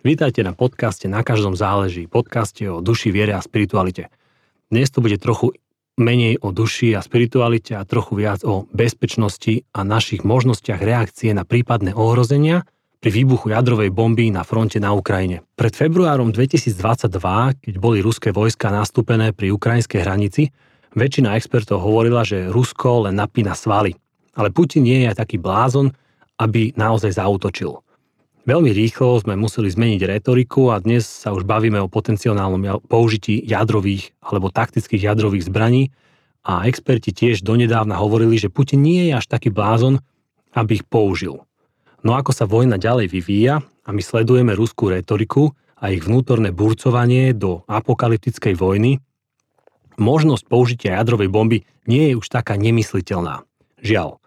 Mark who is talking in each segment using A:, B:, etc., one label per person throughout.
A: Vítajte na podcaste Na každom záleží, podcaste o duši, viere a spiritualite. Dnes to bude trochu menej o duši a spiritualite a trochu viac o bezpečnosti a našich možnostiach reakcie na prípadné ohrozenia pri výbuchu jadrovej bomby na fronte na Ukrajine. Pred februárom 2022, keď boli ruské vojska nastúpené pri ukrajinskej hranici, väčšina expertov hovorila, že Rusko len napína svaly. Ale Putin nie je taký blázon, aby naozaj zautočil. Veľmi rýchlo sme museli zmeniť retoriku a dnes sa už bavíme o potenciálnom použití jadrových alebo taktických jadrových zbraní a experti tiež donedávna hovorili, že Putin nie je až taký blázon, aby ich použil. No ako sa vojna ďalej vyvíja a my sledujeme ruskú retoriku a ich vnútorné burcovanie do apokalyptickej vojny, možnosť použitia jadrovej bomby nie je už taká nemysliteľná. Žiaľ.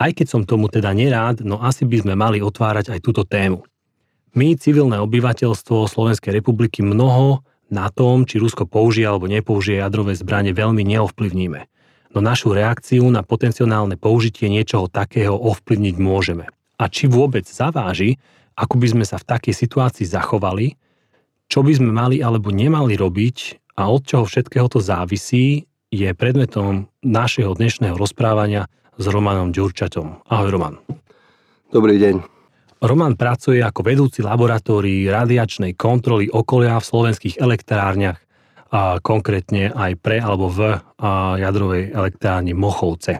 A: Aj keď som tomu teda nerád, no asi by sme mali otvárať aj túto tému. My, civilné obyvateľstvo Slovenskej republiky, mnoho na tom, či Rusko použije alebo nepoužije jadrové zbranie, veľmi neovplyvníme. No našu reakciu na potenciálne použitie niečoho takého ovplyvniť môžeme. A či vôbec zaváži, ako by sme sa v takej situácii zachovali, čo by sme mali alebo nemali robiť a od čoho všetkého to závisí, je predmetom našeho dnešného rozprávania s Romanom Ďurčaťom. Ahoj Roman.
B: Dobrý deň.
A: Roman pracuje ako vedúci laboratórií radiačnej kontroly okolia v slovenských elektrárniach, a konkrétne aj pre alebo v jadrovej elektrárni Mochovce.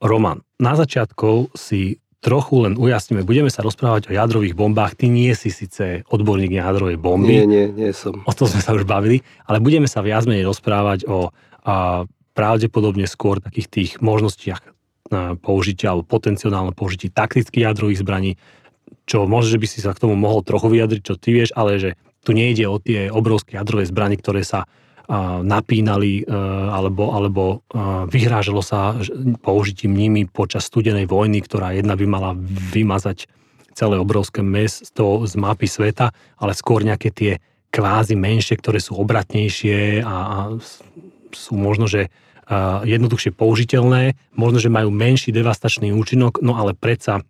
A: Roman, na začiatku si trochu len ujasníme, budeme sa rozprávať o jadrových bombách. Ty nie si síce odborník jadrovej bomby.
B: Nie, nie, nie som.
A: O tom sme sa už bavili, ale budeme sa viac menej rozprávať o a, pravdepodobne skôr takých tých možnostiach použitia alebo potenciálne použitie taktických jadrových zbraní, čo možno, že by si sa k tomu mohol trochu vyjadriť, čo ty vieš, ale že tu nejde o tie obrovské jadrové zbranie, ktoré sa napínali alebo, alebo vyhrážalo sa použitím nimi počas studenej vojny, ktorá jedna by mala vymazať celé obrovské mesto z mapy sveta, ale skôr nejaké tie kvázi menšie, ktoré sú obratnejšie a, a sú možno, že jednoduchšie použiteľné, možno, že majú menší devastačný účinok, no ale predsa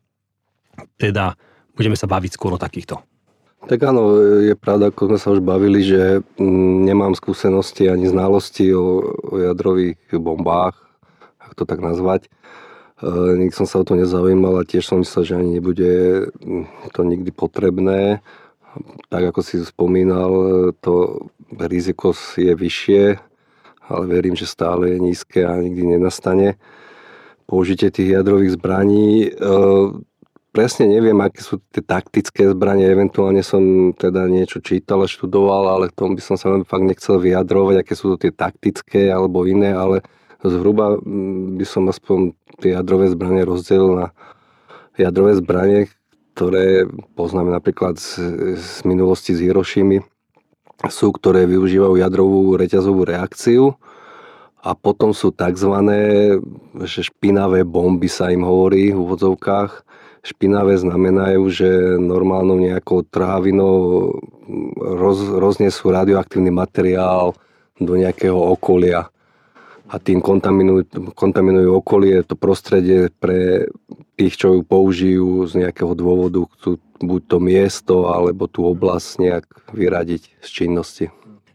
A: teda budeme sa baviť skôr o takýchto.
B: Tak áno, je pravda, ako sme sa už bavili, že mm, nemám skúsenosti ani znalosti o, o jadrových bombách, ak to tak nazvať. E, nikdy som sa o to nezaujímal a tiež som myslel, že ani nebude mm, to nikdy potrebné. Tak ako si spomínal, to riziko je vyššie, ale verím, že stále je nízke a nikdy nenastane. Použitie tých jadrových zbraní, e, presne neviem, aké sú tie taktické zbranie, eventuálne som teda niečo čítal a študoval, ale k tomu by som sa fakt nechcel vyjadrovať, aké sú to tie taktické alebo iné, ale zhruba mm, by som aspoň tie jadrové zbranie rozdelil na jadrové zbranie, ktoré poznáme napríklad z, z minulosti z Hirošimy, sú, ktoré využívajú jadrovú reťazovú reakciu a potom sú tzv. Špinavé bomby sa im hovorí v úvodzovkách. Špinavé znamenajú, že normálnou nejakou trávinou roz, roznesú radioaktívny materiál do nejakého okolia a tým kontaminujú, kontaminujú okolie, to prostredie pre tých, čo ju použijú z nejakého dôvodu, chcú buď to miesto, alebo tú oblasť nejak vyradiť z činnosti.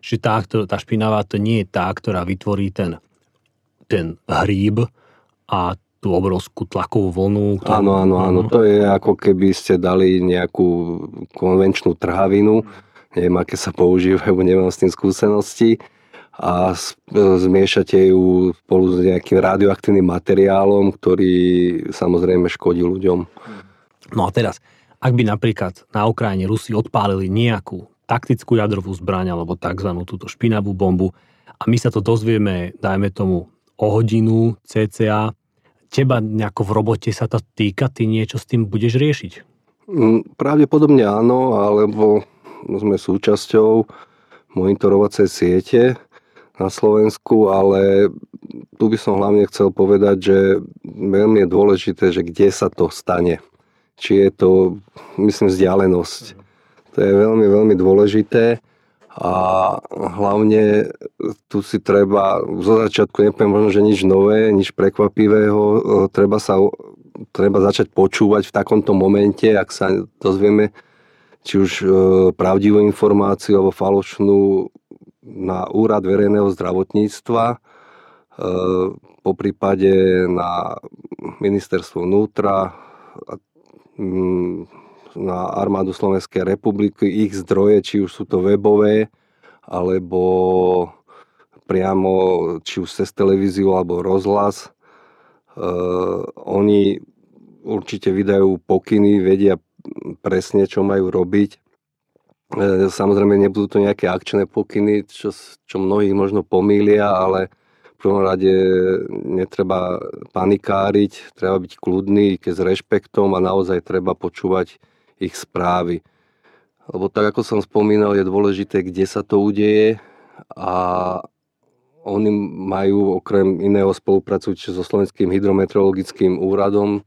A: Čiže tá, tá špinavá to nie je tá, ktorá vytvorí ten, ten hríb a tú obrovskú tlakovú vlnu.
B: Ktorú... Áno, áno, áno. To je ako keby ste dali nejakú konvenčnú trhavinu, neviem, aké sa používajú, nemám s tým skúsenosti a zmiešate ju spolu s nejakým radioaktívnym materiálom, ktorý samozrejme škodí ľuďom.
A: No a teraz, ak by napríklad na Ukrajine Rusi odpálili nejakú taktickú jadrovú zbraň alebo tzv. túto špinavú bombu a my sa to dozvieme, dajme tomu, o hodinu cca, teba nejako v robote sa to týka, ty niečo s tým budeš riešiť?
B: Mm, pravdepodobne áno, alebo sme súčasťou monitorovacej siete, na Slovensku, ale tu by som hlavne chcel povedať, že veľmi je dôležité, že kde sa to stane. Či je to, myslím, vzdialenosť. To je veľmi, veľmi dôležité a hlavne tu si treba, zo začiatku nepoviem možno, že nič nové, nič prekvapivého, treba sa treba začať počúvať v takomto momente, ak sa dozvieme či už e, pravdivú informáciu alebo falošnú na úrad verejného zdravotníctva, e, po prípade na ministerstvo vnútra, na armádu Slovenskej republiky, ich zdroje, či už sú to webové, alebo priamo, či už cez televíziu alebo rozhlas. Uh, oni určite vydajú pokyny, vedia presne, čo majú robiť. Uh, samozrejme, nebudú to nejaké akčné pokyny, čo, čo mnohých možno pomýlia, ale v prvom rade netreba panikáriť, treba byť kľudný, keď s rešpektom a naozaj treba počúvať ich správy. Lebo tak, ako som spomínal, je dôležité, kde sa to udeje a oni majú okrem iného spolupracujúť so Slovenským hydrometeorologickým úradom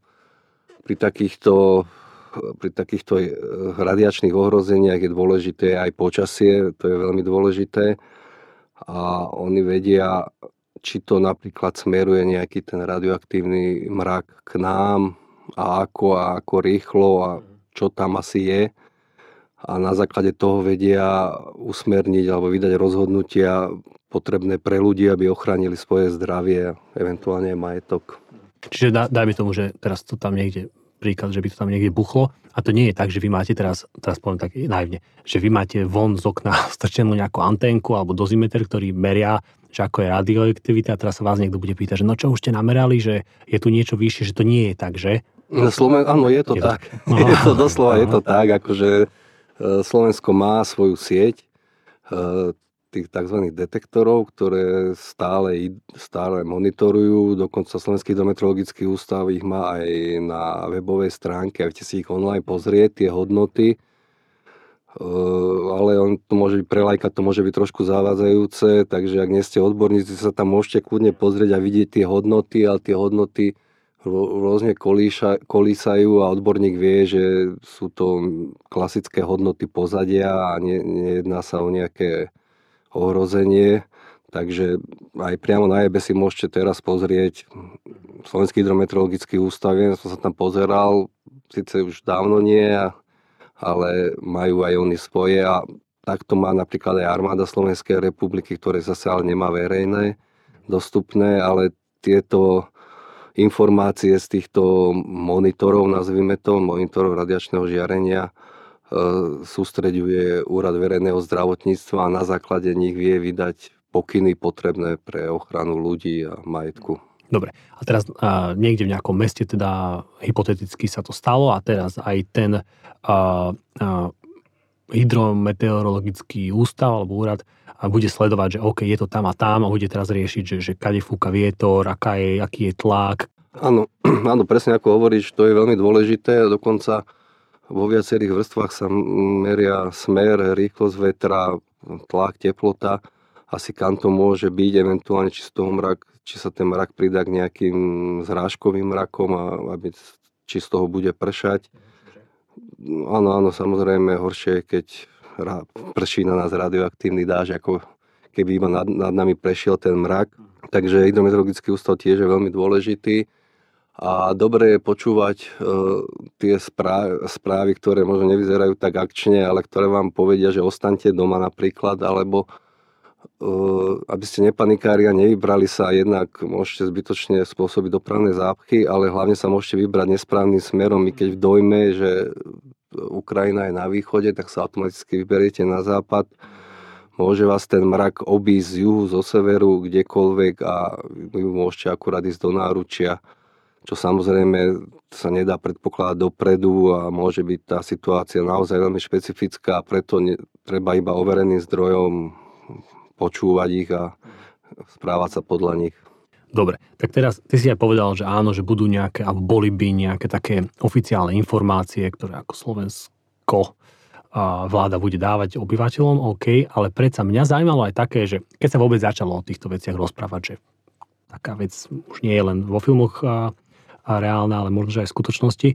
B: pri takýchto, pri takýchto eh, radiačných ohrozeniach je dôležité aj počasie, to je veľmi dôležité a oni vedia, či to napríklad smeruje nejaký ten radioaktívny mrak k nám a ako a ako rýchlo a čo tam asi je a na základe toho vedia usmerniť alebo vydať rozhodnutia potrebné pre ľudí, aby ochránili svoje zdravie, eventuálne aj majetok.
A: Čiže dá, dajme tomu, že teraz to tam niekde, príklad, že by to tam niekde buchlo a to nie je tak, že vy máte teraz, teraz poviem tak naivne, že vy máte von z okna strčenú nejakú anténku alebo dozimeter, ktorý meria, že ako je radioaktivita a teraz sa vás niekto bude pýtať, že no čo už ste namerali, že je tu niečo vyššie, že to nie je tak, že?
B: No, Sloven- áno, je to je tak. tak. Je to doslova, je to tak, akože E, Slovensko má svoju sieť e, tých tzv. detektorov, ktoré stále, stále monitorujú. Dokonca Slovenský hydrometeorologický ústav ich má aj na webovej stránke, aj si ich online pozrieť, tie hodnoty. E, ale on to môže byť pre lajka, to môže byť trošku zavádzajúce, takže ak nie ste odborníci, sa tam môžete kľudne pozrieť a vidieť tie hodnoty, ale tie hodnoty rôzne kolíša, kolísajú a odborník vie, že sú to klasické hodnoty pozadia a nejedná sa o nejaké ohrozenie. Takže aj priamo na jebe si môžete teraz pozrieť Slovenský hydrometeorologický ústav, ja som sa tam pozeral, síce už dávno nie, ale majú aj oni svoje a takto má napríklad aj armáda Slovenskej republiky, ktoré zase ale nemá verejné dostupné, ale tieto informácie z týchto monitorov, nazvime to, monitorov radiačného žiarenia, sústreďuje Úrad verejného zdravotníctva a na základe nich vie vydať pokyny potrebné pre ochranu ľudí a majetku.
A: Dobre, a teraz a, niekde v nejakom meste teda hypoteticky sa to stalo a teraz aj ten a, a, hydrometeorologický ústav alebo úrad a bude sledovať, že OK, je to tam a tam a bude teraz riešiť, že, že kade fúka vietor, aká je, aký je tlak.
B: Áno, áno, presne ako hovoríš, to je veľmi dôležité a dokonca vo viacerých vrstvách sa meria smer, rýchlosť vetra, tlak, teplota, asi kam to môže byť, eventuálne či, toho mrak, či sa ten mrak pridá k nejakým zrážkovým mrakom a aby, či z toho bude pršať. Áno, áno, samozrejme, horšie je, keď prší na nás radioaktívny dáž, ako keby iba nad, nad nami prešiel ten mrak. Takže hydrometeorologický ústav tiež je veľmi dôležitý. A dobre je počúvať e, tie správy, ktoré možno nevyzerajú tak akčne, ale ktoré vám povedia, že ostaňte doma napríklad, alebo e, aby ste nepanikári a nevybrali sa, jednak môžete zbytočne spôsobiť dopravné zápchy, ale hlavne sa môžete vybrať nesprávnym smerom. My keď v dojme, že Ukrajina je na východe, tak sa automaticky vyberiete na západ. Môže vás ten mrak obísť z juhu, zo severu, kdekoľvek a vy môžete akurát ísť do náručia, čo samozrejme sa nedá predpokladať dopredu a môže byť tá situácia naozaj veľmi špecifická a preto ne, treba iba overeným zdrojom počúvať ich a správať sa podľa nich.
A: Dobre, tak teraz ty si aj povedal, že áno, že budú nejaké, alebo boli by nejaké také oficiálne informácie, ktoré ako Slovensko a vláda bude dávať obyvateľom, OK, ale predsa mňa zaujímalo aj také, že keď sa vôbec začalo o týchto veciach rozprávať, že taká vec už nie je len vo filmoch a reálna, ale možno, že aj v skutočnosti,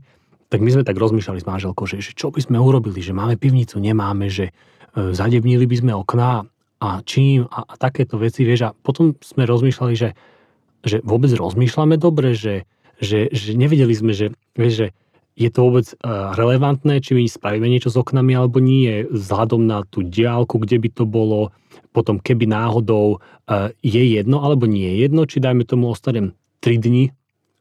A: tak my sme tak rozmýšľali s manželkou, že, že čo by sme urobili, že máme pivnicu, nemáme, že e, zadebnili by sme okná a čím a, a takéto veci, vieš, a potom sme rozmýšľali, že že vôbec rozmýšľame dobre, že, že, že nevedeli sme, že, vieš, že je to vôbec e, relevantné, či my spravíme niečo s oknami alebo nie, vzhľadom na tú diálku, kde by to bolo, potom keby náhodou e, je jedno alebo nie je jedno, či dajme tomu ostanem 3 dni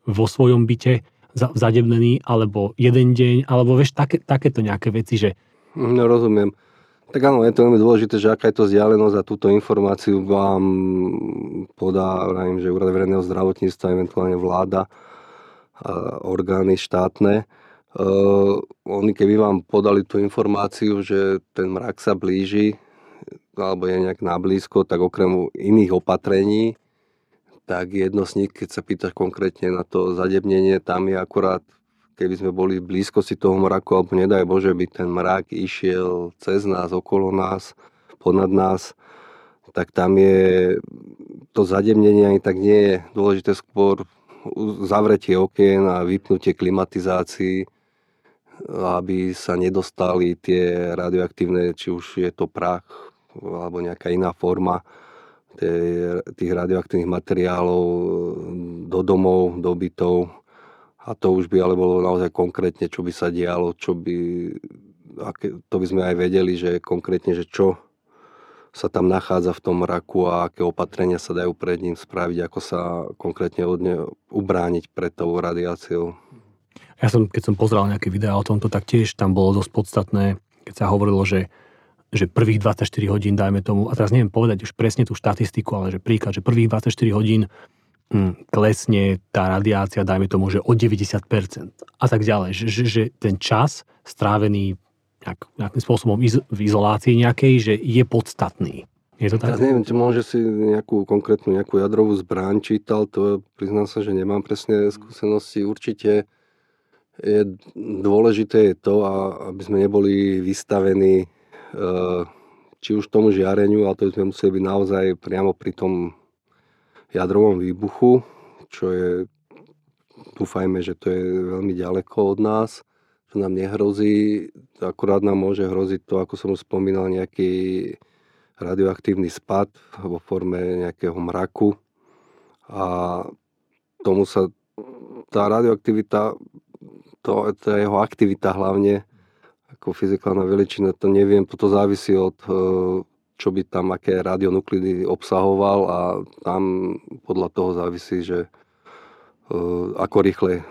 A: vo svojom byte zadebnený, alebo jeden deň, alebo vieš, také, takéto nejaké veci, že...
B: No rozumiem. Tak áno, je to veľmi dôležité, že aká je to vzdialenosť a túto informáciu vám podá, vravím, že Úrad verejného zdravotníctva, eventuálne vláda, orgány štátne. Uh, oni keby vám podali tú informáciu, že ten mrak sa blíži, alebo je nejak nablízko, tak okrem iných opatrení, tak jedno z nich, keď sa pýtaš konkrétne na to zadebnenie, tam je akurát, keby sme boli v blízkosti toho mraku, alebo nedaj Bože, by ten mrak išiel cez nás, okolo nás, ponad nás, tak tam je to zademnenie ani tak nie je dôležité skôr zavretie okien a vypnutie klimatizácií, aby sa nedostali tie radioaktívne, či už je to prach alebo nejaká iná forma tých radioaktívnych materiálov do domov, do bytov. A to už by ale bolo naozaj konkrétne, čo by sa dialo, čo by, aké, to by sme aj vedeli, že konkrétne, že čo sa tam nachádza v tom raku a aké opatrenia sa dajú pred ním spraviť, ako sa konkrétne od ne ubrániť pred tou radiáciou.
A: Ja som, keď som pozrel nejaké videá o tomto, tak tiež tam bolo dosť podstatné, keď sa hovorilo, že, že prvých 24 hodín, dajme tomu, a teraz neviem povedať už presne tú štatistiku, ale že príklad, že prvých 24 hodín hm, klesne tá radiácia, dajme tomu, že o 90% a tak ďalej. Že, že, že ten čas strávený nejak, nejakým spôsobom iz, v izolácii nejakej, že je podstatný. Je to tak?
B: Ja neviem, či môže si nejakú konkrétnu nejakú jadrovú zbraň čítal, to priznám sa, že nemám presne skúsenosti. Určite je dôležité je to, aby sme neboli vystavení či už tomu žiareniu, ale to sme museli byť naozaj priamo pri tom jadrovom výbuchu, čo je, dúfajme, že to je veľmi ďaleko od nás, čo nám nehrozí, akurát nám môže hroziť to, ako som už spomínal, nejaký radioaktívny spad vo forme nejakého mraku. A tomu sa tá radioaktivita to, tá jeho aktivita hlavne, ako fyzikálna veličina, to neviem, to závisí od e, čo by tam, aké radionuklidy obsahoval a tam podľa toho závisí, že e, ako rýchle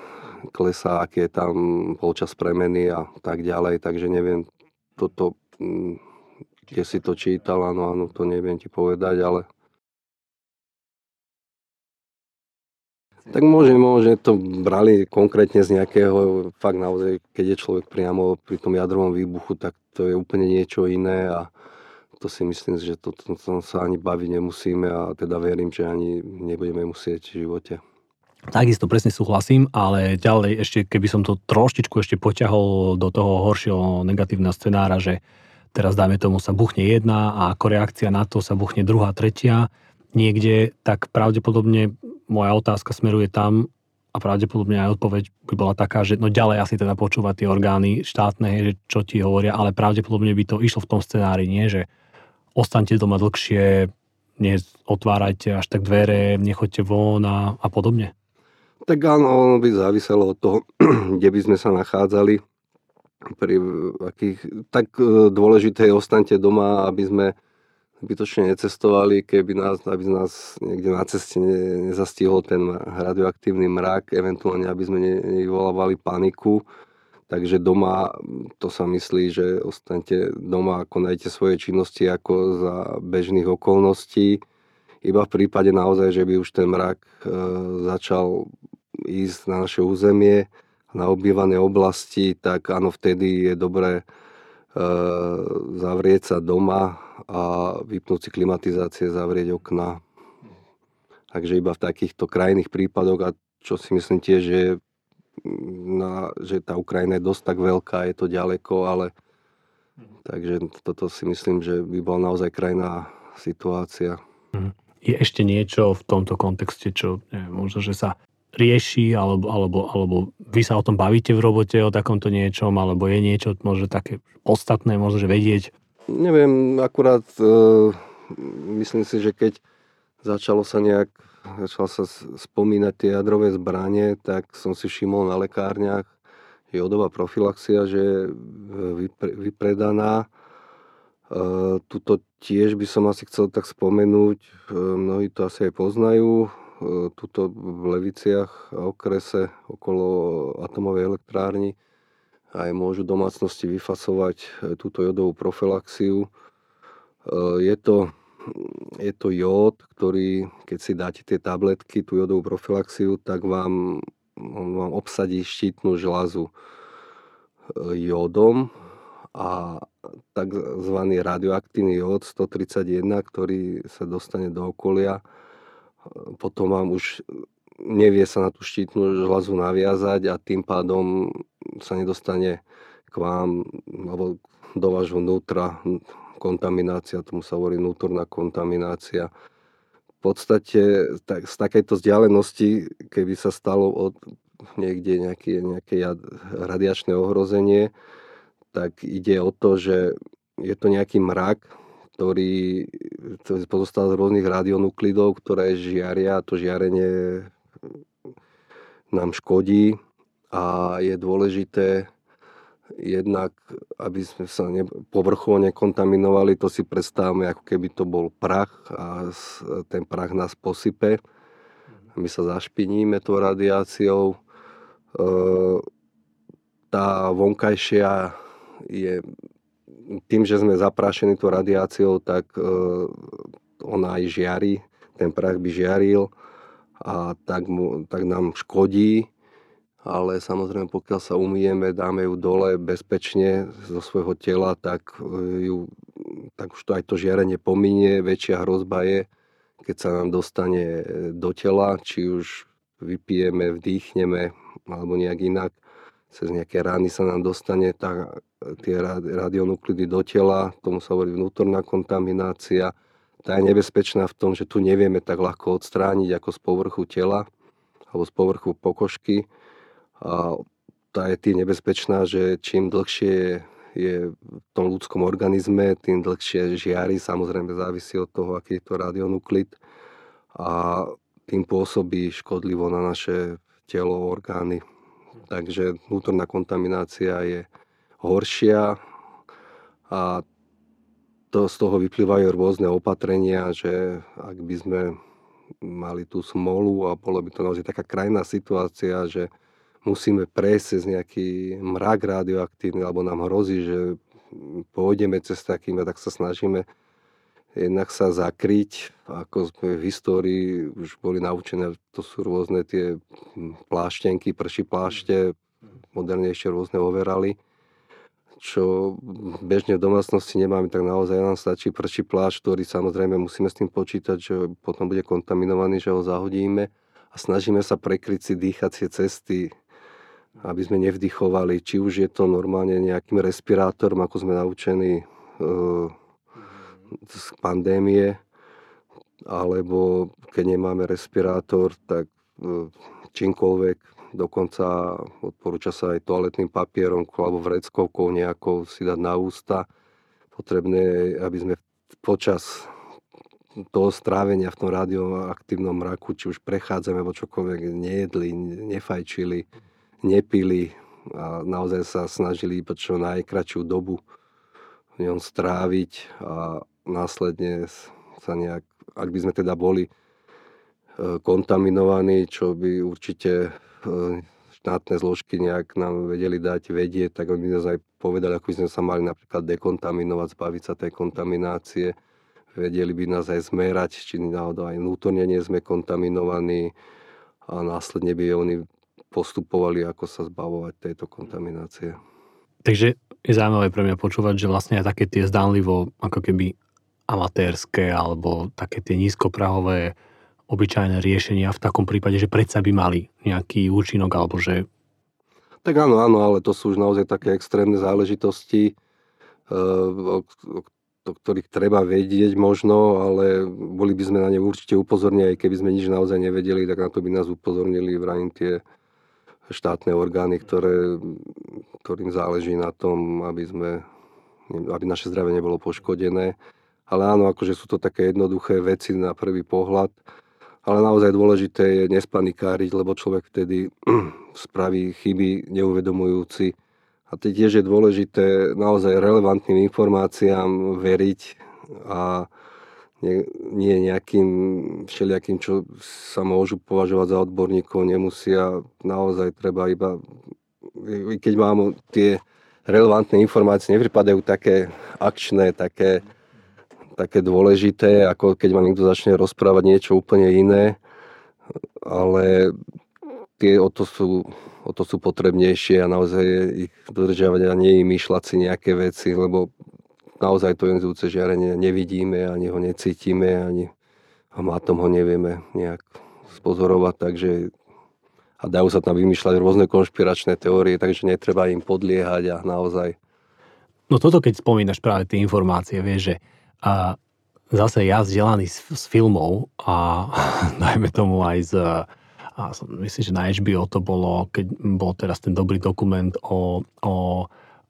B: klesá, aký je tam polčas premeny a tak ďalej, takže neviem, toto, mm, kde si to čítal, áno, áno, to neviem ti povedať, ale Tak môže, môže to brali konkrétne z nejakého, fakt naozaj, keď je človek priamo pri tom jadrovom výbuchu, tak to je úplne niečo iné a to si myslím, že to, to, to sa ani baviť nemusíme a teda verím, že ani nebudeme musieť v živote.
A: Takisto presne súhlasím, ale ďalej ešte, keby som to troštičku ešte poťahol do toho horšieho negatívneho scenára, že teraz dáme tomu sa buchne jedna a ako reakcia na to sa buchne druhá, tretia niekde, tak pravdepodobne moja otázka smeruje tam a pravdepodobne aj odpoveď by bola taká, že no ďalej asi teda počúvať tie orgány štátne, že čo ti hovoria, ale pravdepodobne by to išlo v tom scenári, nie, že ostaňte doma dlhšie, otvárajte až tak dvere, nechoďte von a, a podobne.
B: Tak áno, ono by záviselo od toho, kde by sme sa nachádzali. Pri akých, tak e, dôležité je ostaňte doma, aby sme zbytočne necestovali, keby nás, aby nás niekde na ceste ne, nezastihol ten radioaktívny mrak, eventuálne aby sme nevyvolávali paniku. Takže doma, to sa myslí, že ostaňte doma a konajte svoje činnosti ako za bežných okolností. Iba v prípade naozaj, že by už ten mrak e, začal ísť na naše územie, na obývané oblasti, tak áno, vtedy je dobré E, zavrieť sa doma a vypnúť si klimatizácie, zavrieť okna. Takže iba v takýchto krajných prípadoch, a čo si myslím tiež, že, na, že tá Ukrajina je dosť tak veľká, je to ďaleko, ale takže toto si myslím, že by bola naozaj krajná situácia.
A: Mhm. Je ešte niečo v tomto kontexte, čo neviem, možno, že sa rieši, alebo, alebo, alebo vy sa o tom bavíte v robote, o takomto niečom, alebo je niečo možno také podstatné, možno, že vedieť?
B: Neviem, akurát e, myslím si, že keď začalo sa nejak, začalo sa spomínať tie jadrové zbranie, tak som si všimol na lekárniach, jodová profilaxia, že je vypredaná. Tuto tiež by som asi chcel tak spomenúť, mnohí to asi aj poznajú, tuto v Leviciach a okrese okolo atomovej elektrárny aj môžu domácnosti vyfasovať e, túto jodovú profilaxiu. E, je to, je to jód, ktorý, keď si dáte tie tabletky, tú jodovú profilaxiu, tak vám, on vám obsadí štítnu žľazu e, jódom a tzv. radioaktívny jód 131, ktorý sa dostane do okolia, potom vám už nevie sa na tú štítnu žľazu naviazať a tým pádom sa nedostane k vám alebo do vášho vnútra kontaminácia, tomu sa hovorí vnútorná kontaminácia. V podstate tak, z takejto vzdialenosti, keby sa stalo od niekde nejaké, nejaké radiačné ohrozenie, tak ide o to, že je to nejaký mrak, ktorý pozostáva z rôznych radionuklidov, ktoré žiaria a to žiarenie nám škodí a je dôležité jednak, aby sme sa ne, povrchovo nekontaminovali, to si predstavme, ako keby to bol prach a ten prach nás posype. My sa zašpiníme tou radiáciou. E, tá vonkajšia je tým, že sme zaprášení tou radiáciou, tak e, ona aj žiari, ten prach by žiaril a tak, mu, tak nám škodí, ale samozrejme pokiaľ sa umyjeme, dáme ju dole bezpečne zo svojho tela, tak, e, ju, tak už to aj to žiarenie pominie. Väčšia hrozba je, keď sa nám dostane do tela, či už vypijeme, vdýchneme alebo nejak inak, cez nejaké rány sa nám dostane tak tie radionuklidy do tela, tomu sa hovorí vnútorná kontaminácia tá je nebezpečná v tom, že tu nevieme tak ľahko odstrániť ako z povrchu tela alebo z povrchu pokožky. A tá je tým nebezpečná, že čím dlhšie je v tom ľudskom organizme, tým dlhšie žiari, samozrejme závisí od toho, aký je to radionuklid a tým pôsobí škodlivo na naše telo, orgány. Takže vnútorná kontaminácia je horšia a to, z toho vyplývajú rôzne opatrenia, že ak by sme mali tú smolu a bolo by to naozaj taká krajná situácia, že musíme prejsť cez nejaký mrak radioaktívny, alebo nám hrozí, že pôjdeme cez takým, tak sa snažíme jednak sa zakryť, ako sme v histórii už boli naučené, to sú rôzne tie pláštenky, prší plášte, modernejšie rôzne overali čo bežne v domácnosti nemáme, tak naozaj nám stačí prší plášť, ktorý samozrejme musíme s tým počítať, že potom bude kontaminovaný, že ho zahodíme a snažíme sa prekryť si dýchacie cesty, aby sme nevdychovali, či už je to normálne nejakým respirátorom, ako sme naučení e, z pandémie, alebo keď nemáme respirátor, tak e, čímkoľvek dokonca odporúča sa aj toaletným papierom alebo vreckovkou nejakou si dať na ústa. Potrebné aby sme počas toho strávenia v tom radioaktívnom mraku, či už prechádzame, alebo čokoľvek, nejedli, nefajčili, nepili a naozaj sa snažili iba čo najkračšiu dobu v ňom stráviť a následne sa nejak, ak by sme teda boli e, kontaminovaní, čo by určite štátne zložky nejak nám vedeli dať vedieť, tak oni nás aj povedali, ako by sme sa mali napríklad dekontaminovať, zbaviť sa tej kontaminácie. Vedeli by nás aj zmerať, či náhodou aj vnútorne nie sme kontaminovaní a následne by oni postupovali, ako sa zbavovať tejto kontaminácie.
A: Takže je zaujímavé pre mňa počúvať, že vlastne aj také tie zdánlivo ako keby amatérske alebo také tie nízkoprahové obyčajné riešenia v takom prípade, že predsa by mali nejaký účinok alebo že...
B: Tak áno, áno, ale to sú už naozaj také extrémne záležitosti, eh, o, o ktorých treba vedieť možno, ale boli by sme na ne určite upozornení, aj keby sme nič naozaj nevedeli, tak na to by nás upozornili vrajím tie štátne orgány, ktoré, ktorým záleží na tom, aby, sme, aby naše zdravie nebolo poškodené. Ale áno, akože sú to také jednoduché veci na prvý pohľad ale naozaj dôležité je nespanikáriť, lebo človek vtedy spraví chyby neuvedomujúci. A tiež je dôležité naozaj relevantným informáciám veriť a nie, nejakým všelijakým, čo sa môžu považovať za odborníkov, nemusia. Naozaj treba iba, keď mám tie relevantné informácie, nepripadajú také akčné, také také dôležité, ako keď ma niekto začne rozprávať niečo úplne iné, ale tie o to sú, o to sú potrebnejšie a naozaj ich dodržiavať a nie im myšľať si nejaké veci, lebo naozaj to ionizujúce žiarenie nevidíme, ani ho necítime, ani tom ho nevieme nejak spozorovať, takže a dajú sa tam vymýšľať rôzne konšpiračné teórie, takže netreba im podliehať a naozaj.
A: No toto, keď spomínaš práve tie informácie, vieš, že a zase ja vzdelaný z, z filmov a najmä tomu aj z a som, myslím, že na HBO to bolo, keď bol teraz ten dobrý dokument o, o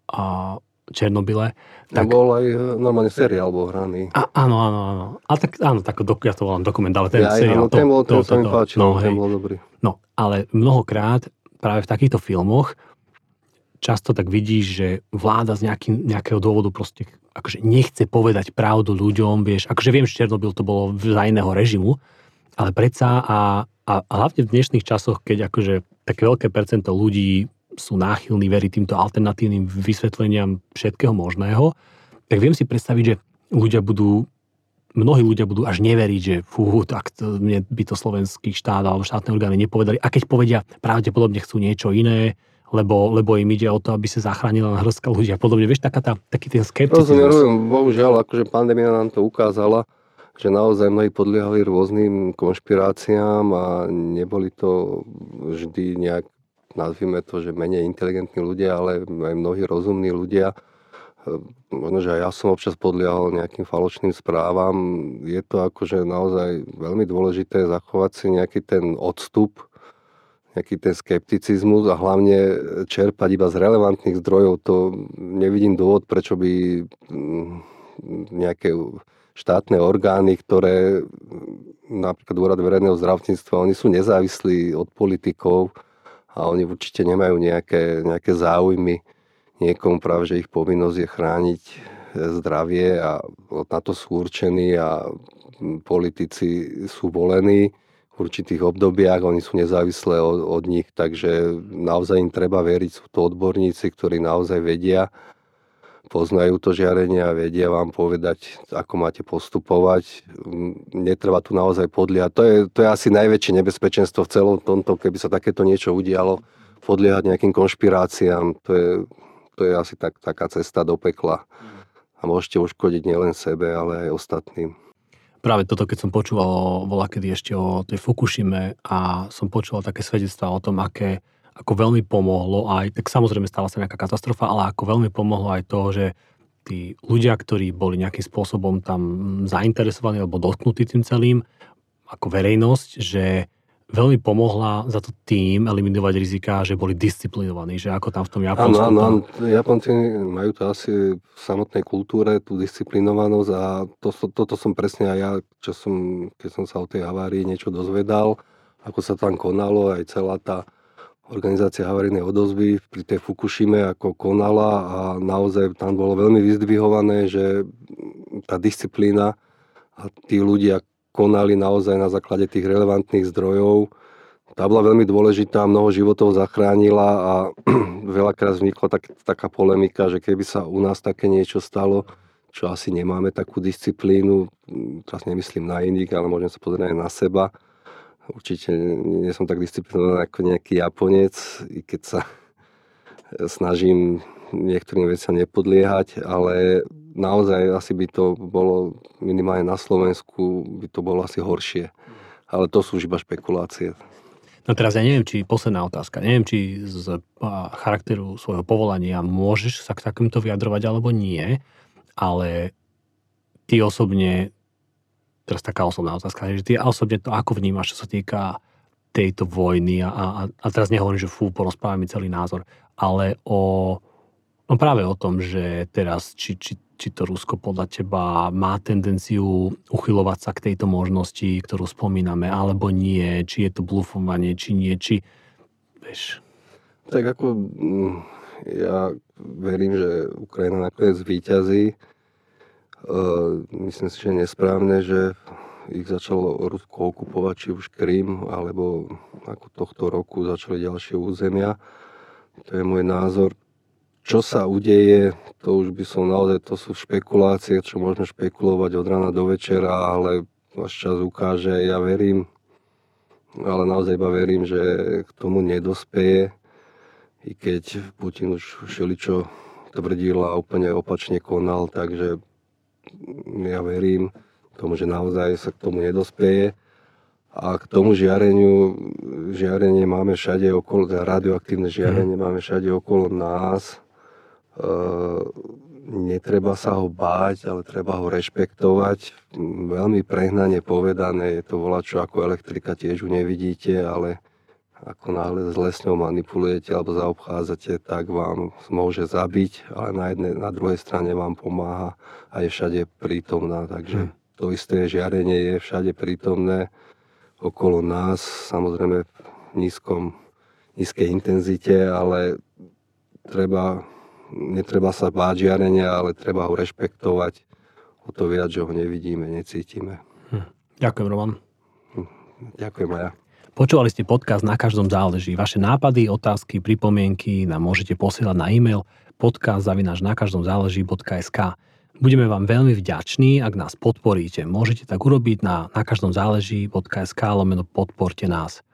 A: a Černobyle.
B: Tak... bol aj e, normálne seriál bol hraný.
A: A, áno, áno, áno. A tak, áno, tak ja to volám dokument, ale ten
B: ja,
A: seriál...
B: Áno, ten bol, to, to, sa mi páčil, no, ten bol dobrý.
A: No, ale mnohokrát práve v takýchto filmoch často tak vidíš, že vláda z nejaký, nejakého dôvodu proste akože nechce povedať pravdu ľuďom, vieš, akože viem, že Černobyl to bolo za iného režimu, ale predsa a, a, hlavne v dnešných časoch, keď akože také veľké percento ľudí sú náchylní veriť týmto alternatívnym vysvetleniam všetkého možného, tak viem si predstaviť, že ľudia budú mnohí ľudia budú až neveriť, že fú, tak to, mne by to slovenský štát alebo štátne orgány nepovedali. A keď povedia, pravdepodobne chcú niečo iné, lebo, lebo im ide o to, aby sa zachránila hrstka ľudí a podobne. Vieš, taká tá, taký ten skepticizmus.
B: Rozumiem. Bohužiaľ, akože pandémia nám to ukázala, že naozaj mnohí podliehali rôznym konšpiráciám a neboli to vždy nejak, nazvime to, že menej inteligentní ľudia, ale aj mnohí rozumní ľudia. Možno, že aj ja som občas podliehal nejakým falošným správam. Je to akože naozaj veľmi dôležité zachovať si nejaký ten odstup nejaký ten skepticizmus a hlavne čerpať iba z relevantných zdrojov, to nevidím dôvod, prečo by mm, nejaké štátne orgány, ktoré napríklad Úrad verejného zdravotníctva, oni sú nezávislí od politikov a oni určite nemajú nejaké, nejaké záujmy niekomu práve, že ich povinnosť je chrániť zdravie a na to sú určení a politici sú volení určitých obdobiach, oni sú nezávislé od, od nich, takže naozaj im treba veriť, sú to odborníci, ktorí naozaj vedia, poznajú to žiarenie a vedia vám povedať, ako máte postupovať. Netreba tu naozaj podliehať. To je, to je asi najväčšie nebezpečenstvo v celom tomto, keby sa takéto niečo udialo, podliehať nejakým konšpiráciám. To je, to je asi tak, taká cesta do pekla. A môžete uškodiť nielen sebe, ale aj ostatným
A: práve toto, keď som počúval bola kedy ešte o tej Fukushime a som počúval také svedectvá o tom, aké, ako veľmi pomohlo aj, tak samozrejme stala sa nejaká katastrofa, ale ako veľmi pomohlo aj to, že tí ľudia, ktorí boli nejakým spôsobom tam zainteresovaní alebo dotknutí tým celým, ako verejnosť, že veľmi pomohla za to tým eliminovať rizika, že boli disciplinovaní, že ako tam v tom Japonsku.
B: Áno, áno, áno. Japonci majú to asi v samotnej kultúre, tú disciplinovanosť a to, to, toto som presne aj ja, čo som, keď som sa o tej havárii niečo dozvedal, ako sa tam konalo, aj celá tá organizácia havarijnej odozvy pri tej Fukushime ako konala a naozaj tam bolo veľmi vyzdvihované, že tá disciplína a tí ľudia, konali naozaj na základe tých relevantných zdrojov. Tá bola veľmi dôležitá, mnoho životov zachránila a veľakrát vznikla tak, taká polemika, že keby sa u nás také niečo stalo, čo asi nemáme takú disciplínu, teraz nemyslím na iných, ale môžem sa pozrieť aj na seba. Určite nie som tak disciplinovaný ako nejaký Japonec, i keď sa snažím niektorým veciam nepodliehať, ale naozaj asi by to bolo minimálne na Slovensku, by to bolo asi horšie. Ale to sú už iba špekulácie.
A: No teraz ja neviem, či posledná otázka, neviem, či z charakteru svojho povolania môžeš sa k takýmto vyjadrovať alebo nie, ale ty osobne, teraz taká osobná otázka, že ty osobne to ako vnímaš, čo sa týka tejto vojny a, a, a teraz nehovorím, že fú, porozprávaj mi celý názor, ale o, no práve o tom, že teraz, či, či či to Rusko podľa teba má tendenciu uchylovať sa k tejto možnosti, ktorú spomíname, alebo nie, či je to blufovanie, či nie, či... Vieš.
B: Tak ako mm, ja verím, že Ukrajina nakoniec zvýťazí. Uh, myslím si, že nesprávne, že ich začalo Rusko okupovať, či už Krym, alebo ako tohto roku začali ďalšie územia. To je môj názor. Čo sa udeje, to už by som naozaj, to sú špekulácie, čo môžeme špekulovať od rána do večera, ale váš čas ukáže, ja verím, ale naozaj iba verím, že k tomu nedospeje, i keď Putin už všeličo tvrdil a úplne opačne konal, takže ja verím tomu, že naozaj sa k tomu nedospeje. A k tomu žiareniu, žiarenie máme všade okolo, radioaktívne žiarenie máme všade okolo nás. E, netreba sa ho báť, ale treba ho rešpektovať. Veľmi prehnane povedané, je to volačo ako elektrika, tiež ju nevidíte, ale ako náhle s lesňou manipulujete alebo zaobchádzate, tak vám môže zabiť, ale na, jednej, na druhej strane vám pomáha a je všade prítomná. Takže hm. to isté žiarenie je všade prítomné okolo nás, samozrejme v nízkom, nízkej intenzite, ale treba, netreba sa báť žiarenia, ale treba ho rešpektovať. O to viac, že ho nevidíme, necítime.
A: Hm. Ďakujem, Roman.
B: Hm. Ďakujem aj ja.
A: Počúvali ste podcast Na každom záleží. Vaše nápady, otázky, pripomienky nám môžete posielať na e-mail podcast zavinaš na každom záleží.sk. Budeme vám veľmi vďační, ak nás podporíte. Môžete tak urobiť na, na každom záleží.sk lomeno podporte nás.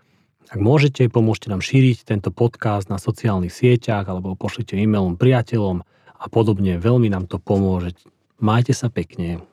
A: Ak môžete, pomôžte nám šíriť tento podcast na sociálnych sieťach alebo pošlite e-mailom priateľom a podobne. Veľmi nám to pomôže. Majte sa pekne.